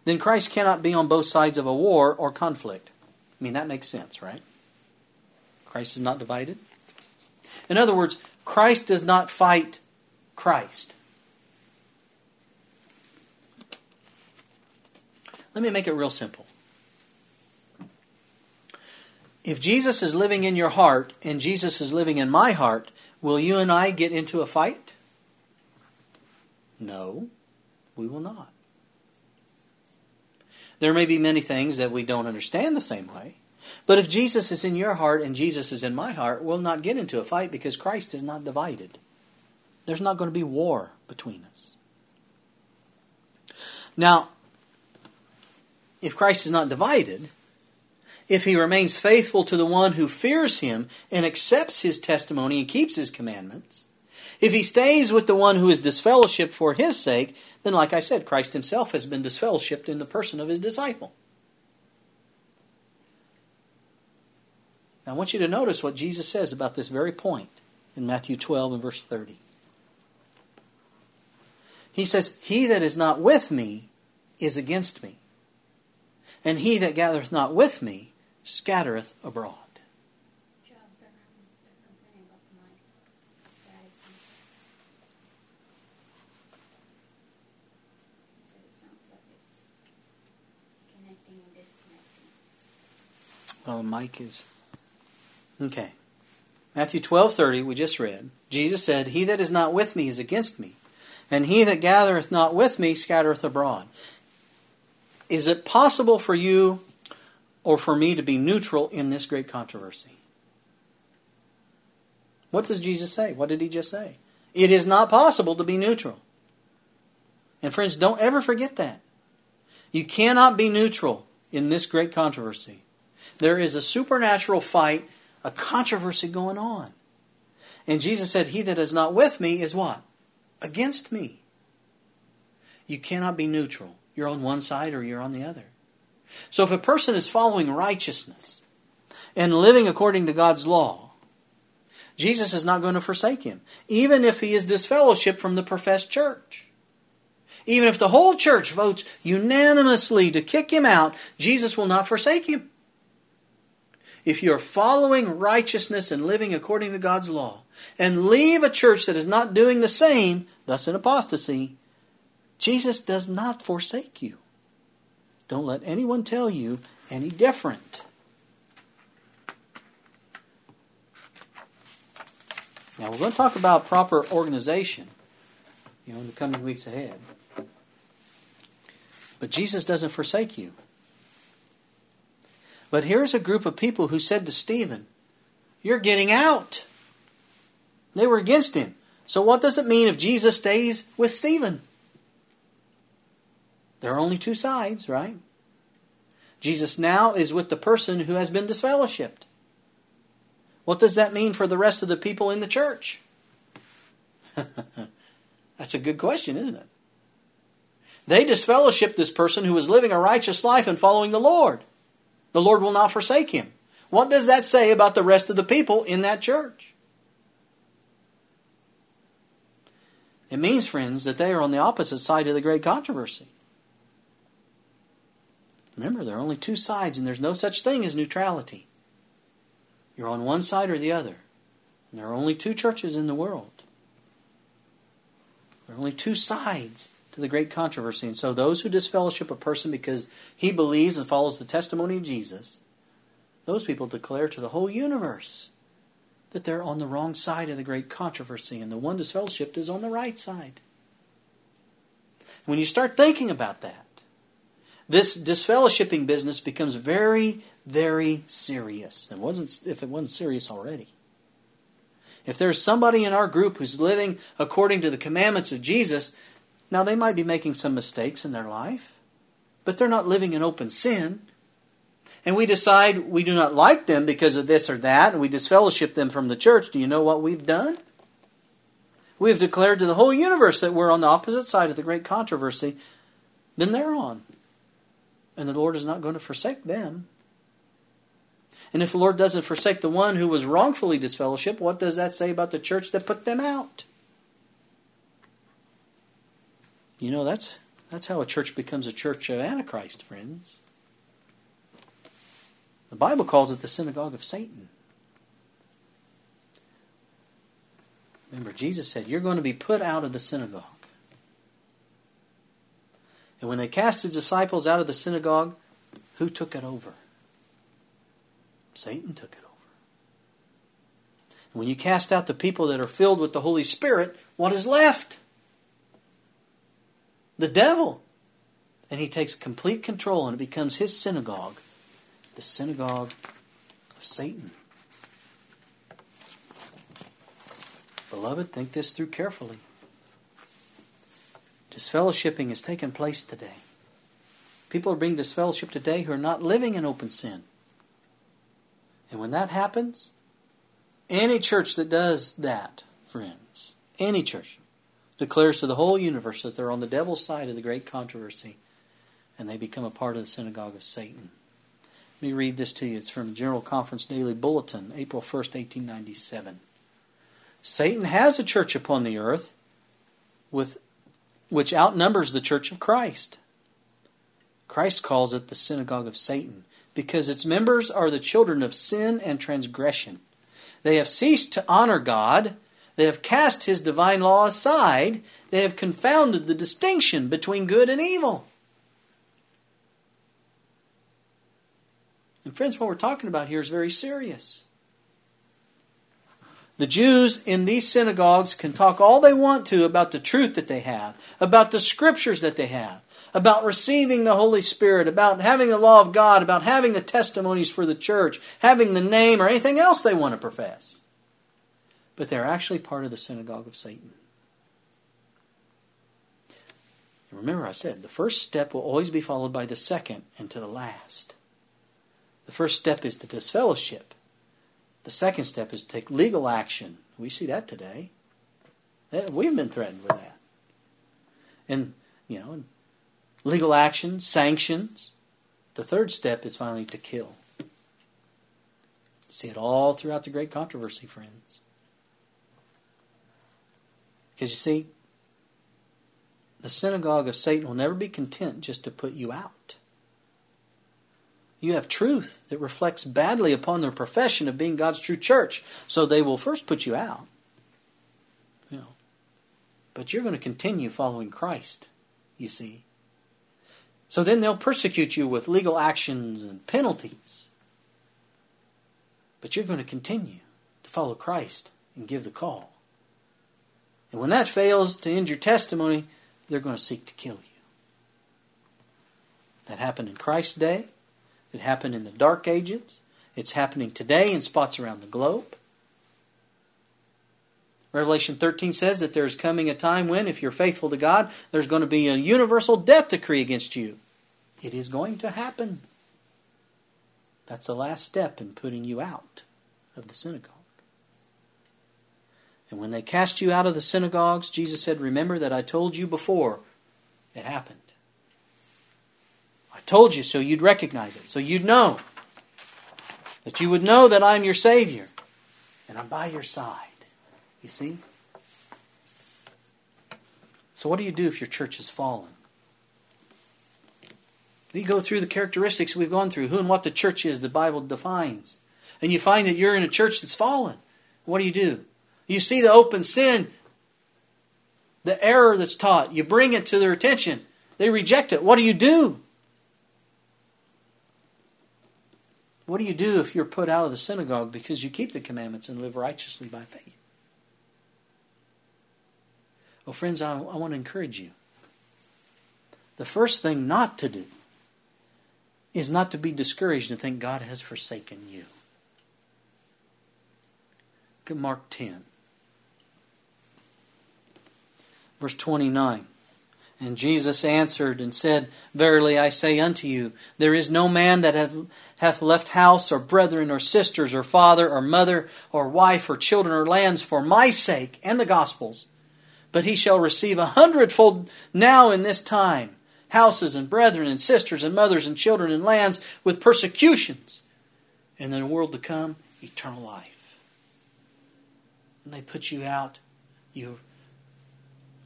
then Christ cannot be on both sides of a war or conflict. I mean, that makes sense, right? Christ is not divided. In other words, Christ does not fight Christ. Let me make it real simple. If Jesus is living in your heart and Jesus is living in my heart, will you and I get into a fight? No, we will not. There may be many things that we don't understand the same way. But if Jesus is in your heart and Jesus is in my heart, we'll not get into a fight because Christ is not divided. There's not going to be war between us. Now, if Christ is not divided, if he remains faithful to the one who fears him and accepts his testimony and keeps his commandments, if he stays with the one who is disfellowshipped for his sake, then, like I said, Christ himself has been disfellowshipped in the person of his disciple. Now, I want you to notice what Jesus says about this very point in Matthew 12 and verse 30. He says, He that is not with me is against me, and he that gathereth not with me scattereth abroad. Well, Mike is okay. Matthew twelve thirty we just read. Jesus said, "He that is not with me is against me, and he that gathereth not with me scattereth abroad. Is it possible for you or for me to be neutral in this great controversy? What does Jesus say? What did he just say? It is not possible to be neutral. And friends, don't ever forget that. You cannot be neutral in this great controversy. There is a supernatural fight, a controversy going on. And Jesus said, He that is not with me is what? against me. You cannot be neutral. You're on one side or you're on the other. So if a person is following righteousness and living according to God's law, Jesus is not going to forsake him, even if he is disfellowship from the professed church. Even if the whole church votes unanimously to kick him out, Jesus will not forsake him. If you're following righteousness and living according to God's law, and leave a church that is not doing the same, thus in apostasy, Jesus does not forsake you. Don't let anyone tell you any different. Now we're going to talk about proper organization, you know, in the coming weeks ahead. But Jesus doesn't forsake you. But here's a group of people who said to Stephen, You're getting out. They were against him. So, what does it mean if Jesus stays with Stephen? There are only two sides, right? Jesus now is with the person who has been disfellowshipped. What does that mean for the rest of the people in the church? *laughs* That's a good question, isn't it? They disfellowshipped this person who was living a righteous life and following the Lord. The Lord will not forsake him. What does that say about the rest of the people in that church? It means, friends, that they are on the opposite side of the great controversy. Remember, there are only two sides, and there's no such thing as neutrality. You're on one side or the other. And there are only two churches in the world. There are only two sides to the great controversy. And so those who disfellowship a person because he believes and follows the testimony of Jesus, those people declare to the whole universe that they're on the wrong side of the great controversy, and the one disfellowshipped is on the right side. When you start thinking about that, this disfellowshipping business becomes very, very serious. It wasn't if it wasn't serious already. If there's somebody in our group who's living according to the commandments of Jesus, now they might be making some mistakes in their life, but they're not living in open sin and we decide we do not like them because of this or that, and we disfellowship them from the church, do you know what we've done? We have declared to the whole universe that we're on the opposite side of the great controversy than they're on. And the Lord is not going to forsake them. And if the Lord doesn't forsake the one who was wrongfully disfellowshipped, what does that say about the church that put them out? You know, that's, that's how a church becomes a church of Antichrist, friends. The Bible calls it the synagogue of Satan. Remember, Jesus said, You're going to be put out of the synagogue. And when they cast the disciples out of the synagogue, who took it over? Satan took it over. And when you cast out the people that are filled with the Holy Spirit, what is left? The devil. And he takes complete control and it becomes his synagogue, the synagogue of Satan. Beloved, think this through carefully. Disfellowshipping is taking place today. People are being disfellowshipped today who are not living in open sin. And when that happens, any church that does that, friends, any church, declares to the whole universe that they're on the devil's side of the great controversy and they become a part of the synagogue of Satan. Let me read this to you. It's from General Conference Daily Bulletin, April 1st, 1897. Satan has a church upon the earth with which outnumbers the church of Christ. Christ calls it the synagogue of Satan because its members are the children of sin and transgression. They have ceased to honor God, they have cast his divine law aside, they have confounded the distinction between good and evil. And friends, what we're talking about here is very serious. The Jews in these synagogues can talk all they want to about the truth that they have, about the scriptures that they have, about receiving the Holy Spirit, about having the law of God, about having the testimonies for the church, having the name, or anything else they want to profess. But they're actually part of the synagogue of Satan. Remember, I said the first step will always be followed by the second and to the last. The first step is to disfellowship. The second step is to take legal action. We see that today. We've been threatened with that. And, you know, legal action, sanctions. The third step is finally to kill. See it all throughout the great controversy, friends. Because you see, the synagogue of Satan will never be content just to put you out. You have truth that reflects badly upon their profession of being God's true church. So they will first put you out. You know. But you're going to continue following Christ, you see. So then they'll persecute you with legal actions and penalties. But you're going to continue to follow Christ and give the call. And when that fails to end your testimony, they're going to seek to kill you. That happened in Christ's day. It happened in the Dark Ages. It's happening today in spots around the globe. Revelation 13 says that there's coming a time when, if you're faithful to God, there's going to be a universal death decree against you. It is going to happen. That's the last step in putting you out of the synagogue. And when they cast you out of the synagogues, Jesus said, Remember that I told you before it happened. I told you so you'd recognize it, so you'd know. That you would know that I'm your Savior and I'm by your side. You see? So, what do you do if your church has fallen? You go through the characteristics we've gone through, who and what the church is the Bible defines. And you find that you're in a church that's fallen. What do you do? You see the open sin, the error that's taught. You bring it to their attention. They reject it. What do you do? What do you do if you're put out of the synagogue because you keep the commandments and live righteously by faith? Well, friends, I, I want to encourage you. The first thing not to do is not to be discouraged and think God has forsaken you. Mark 10, verse 29. And Jesus answered and said, Verily I say unto you, there is no man that hath, hath left house, or brethren, or sisters, or father, or mother, or wife, or children, or lands for my sake and the gospel's, but he shall receive a hundredfold now in this time houses, and brethren, and sisters, and mothers, and children, and lands with persecutions, And in the world to come, eternal life. And they put you out. You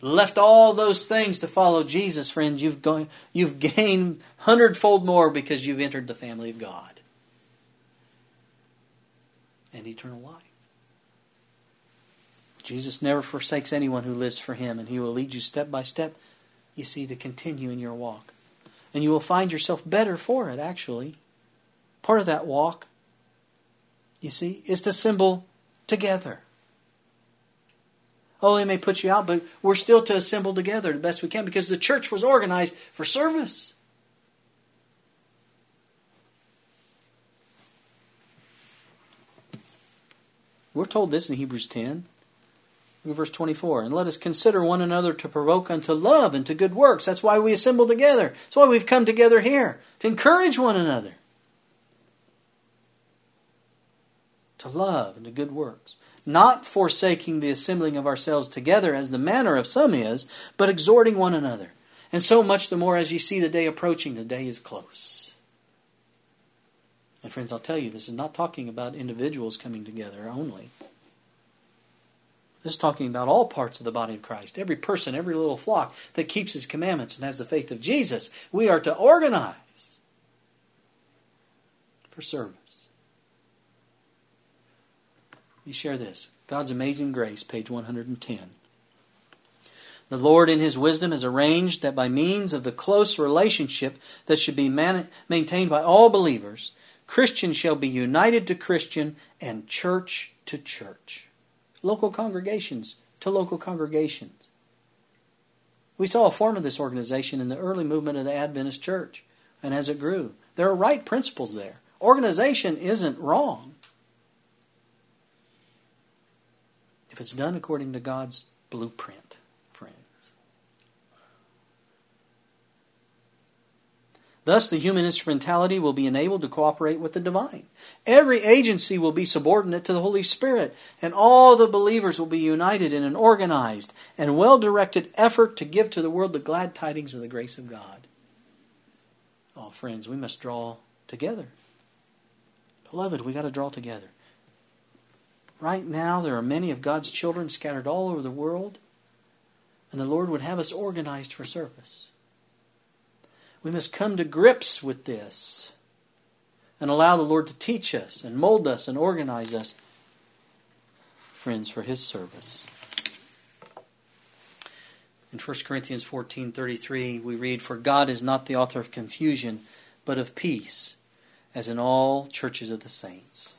left all those things to follow Jesus, friends. You've, going, you've gained hundredfold more because you've entered the family of God and eternal life. Jesus never forsakes anyone who lives for him, and he will lead you step by step, you see, to continue in your walk. And you will find yourself better for it, actually. Part of that walk, you see, is to assemble together. Oh, they may put you out, but we're still to assemble together the best we can because the church was organized for service. We're told this in Hebrews 10. verse 24. And let us consider one another to provoke unto love and to good works. That's why we assemble together. That's why we've come together here, to encourage one another. To love and to good works. Not forsaking the assembling of ourselves together as the manner of some is, but exhorting one another. And so much the more as ye see the day approaching, the day is close. And friends, I'll tell you, this is not talking about individuals coming together only. This is talking about all parts of the body of Christ. Every person, every little flock that keeps his commandments and has the faith of Jesus. We are to organize for service. You share this God's Amazing Grace, page 110. The Lord, in His wisdom, has arranged that by means of the close relationship that should be man- maintained by all believers, Christian shall be united to Christian and church to church. Local congregations to local congregations. We saw a form of this organization in the early movement of the Adventist church and as it grew. There are right principles there. Organization isn't wrong if it's done according to God's blueprint. Friends. Thus, the human instrumentality will be enabled to cooperate with the divine. Every agency will be subordinate to the Holy Spirit, and all the believers will be united in an organized and well directed effort to give to the world the glad tidings of the grace of God. Oh, friends, we must draw together. Beloved, we got to draw together. Right now, there are many of God's children scattered all over the world, and the Lord would have us organized for service. We must come to grips with this and allow the Lord to teach us and mold us and organize us, friends, for His service. In 1 Corinthians 14:33 we read for God is not the author of confusion but of peace as in all churches of the saints.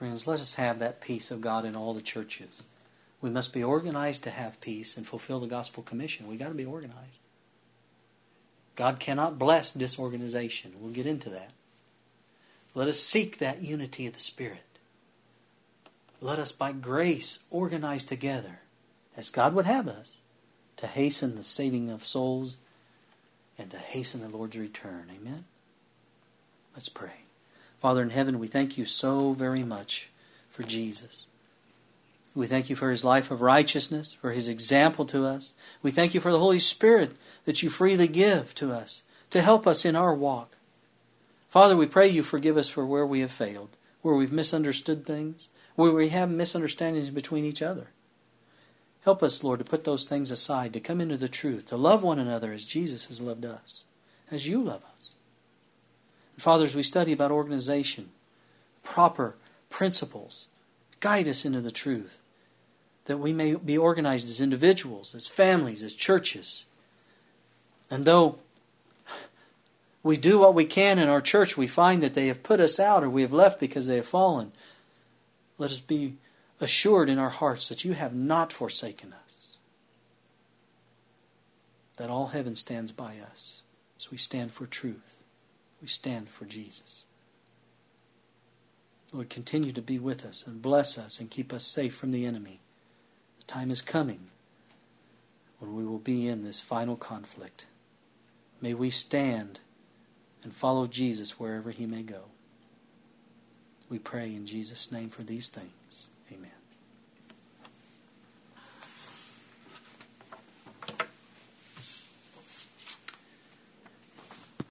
Friends, let us have that peace of God in all the churches. We must be organized to have peace and fulfill the gospel commission. We've got to be organized. God cannot bless disorganization. We'll get into that. Let us seek that unity of the Spirit. Let us, by grace, organize together, as God would have us, to hasten the saving of souls and to hasten the Lord's return. Amen? Let's pray. Father in heaven, we thank you so very much for Jesus. We thank you for his life of righteousness, for his example to us. We thank you for the Holy Spirit that you freely give to us to help us in our walk. Father, we pray you forgive us for where we have failed, where we've misunderstood things, where we have misunderstandings between each other. Help us, Lord, to put those things aside, to come into the truth, to love one another as Jesus has loved us, as you love us. And Father, as we study about organization, proper principles, guide us into the truth that we may be organized as individuals, as families, as churches. And though we do what we can in our church, we find that they have put us out or we have left because they have fallen. Let us be assured in our hearts that you have not forsaken us, that all heaven stands by us as we stand for truth, we stand for Jesus. Lord, continue to be with us and bless us and keep us safe from the enemy. The time is coming when we will be in this final conflict. May we stand and follow Jesus wherever he may go. We pray in Jesus' name for these things.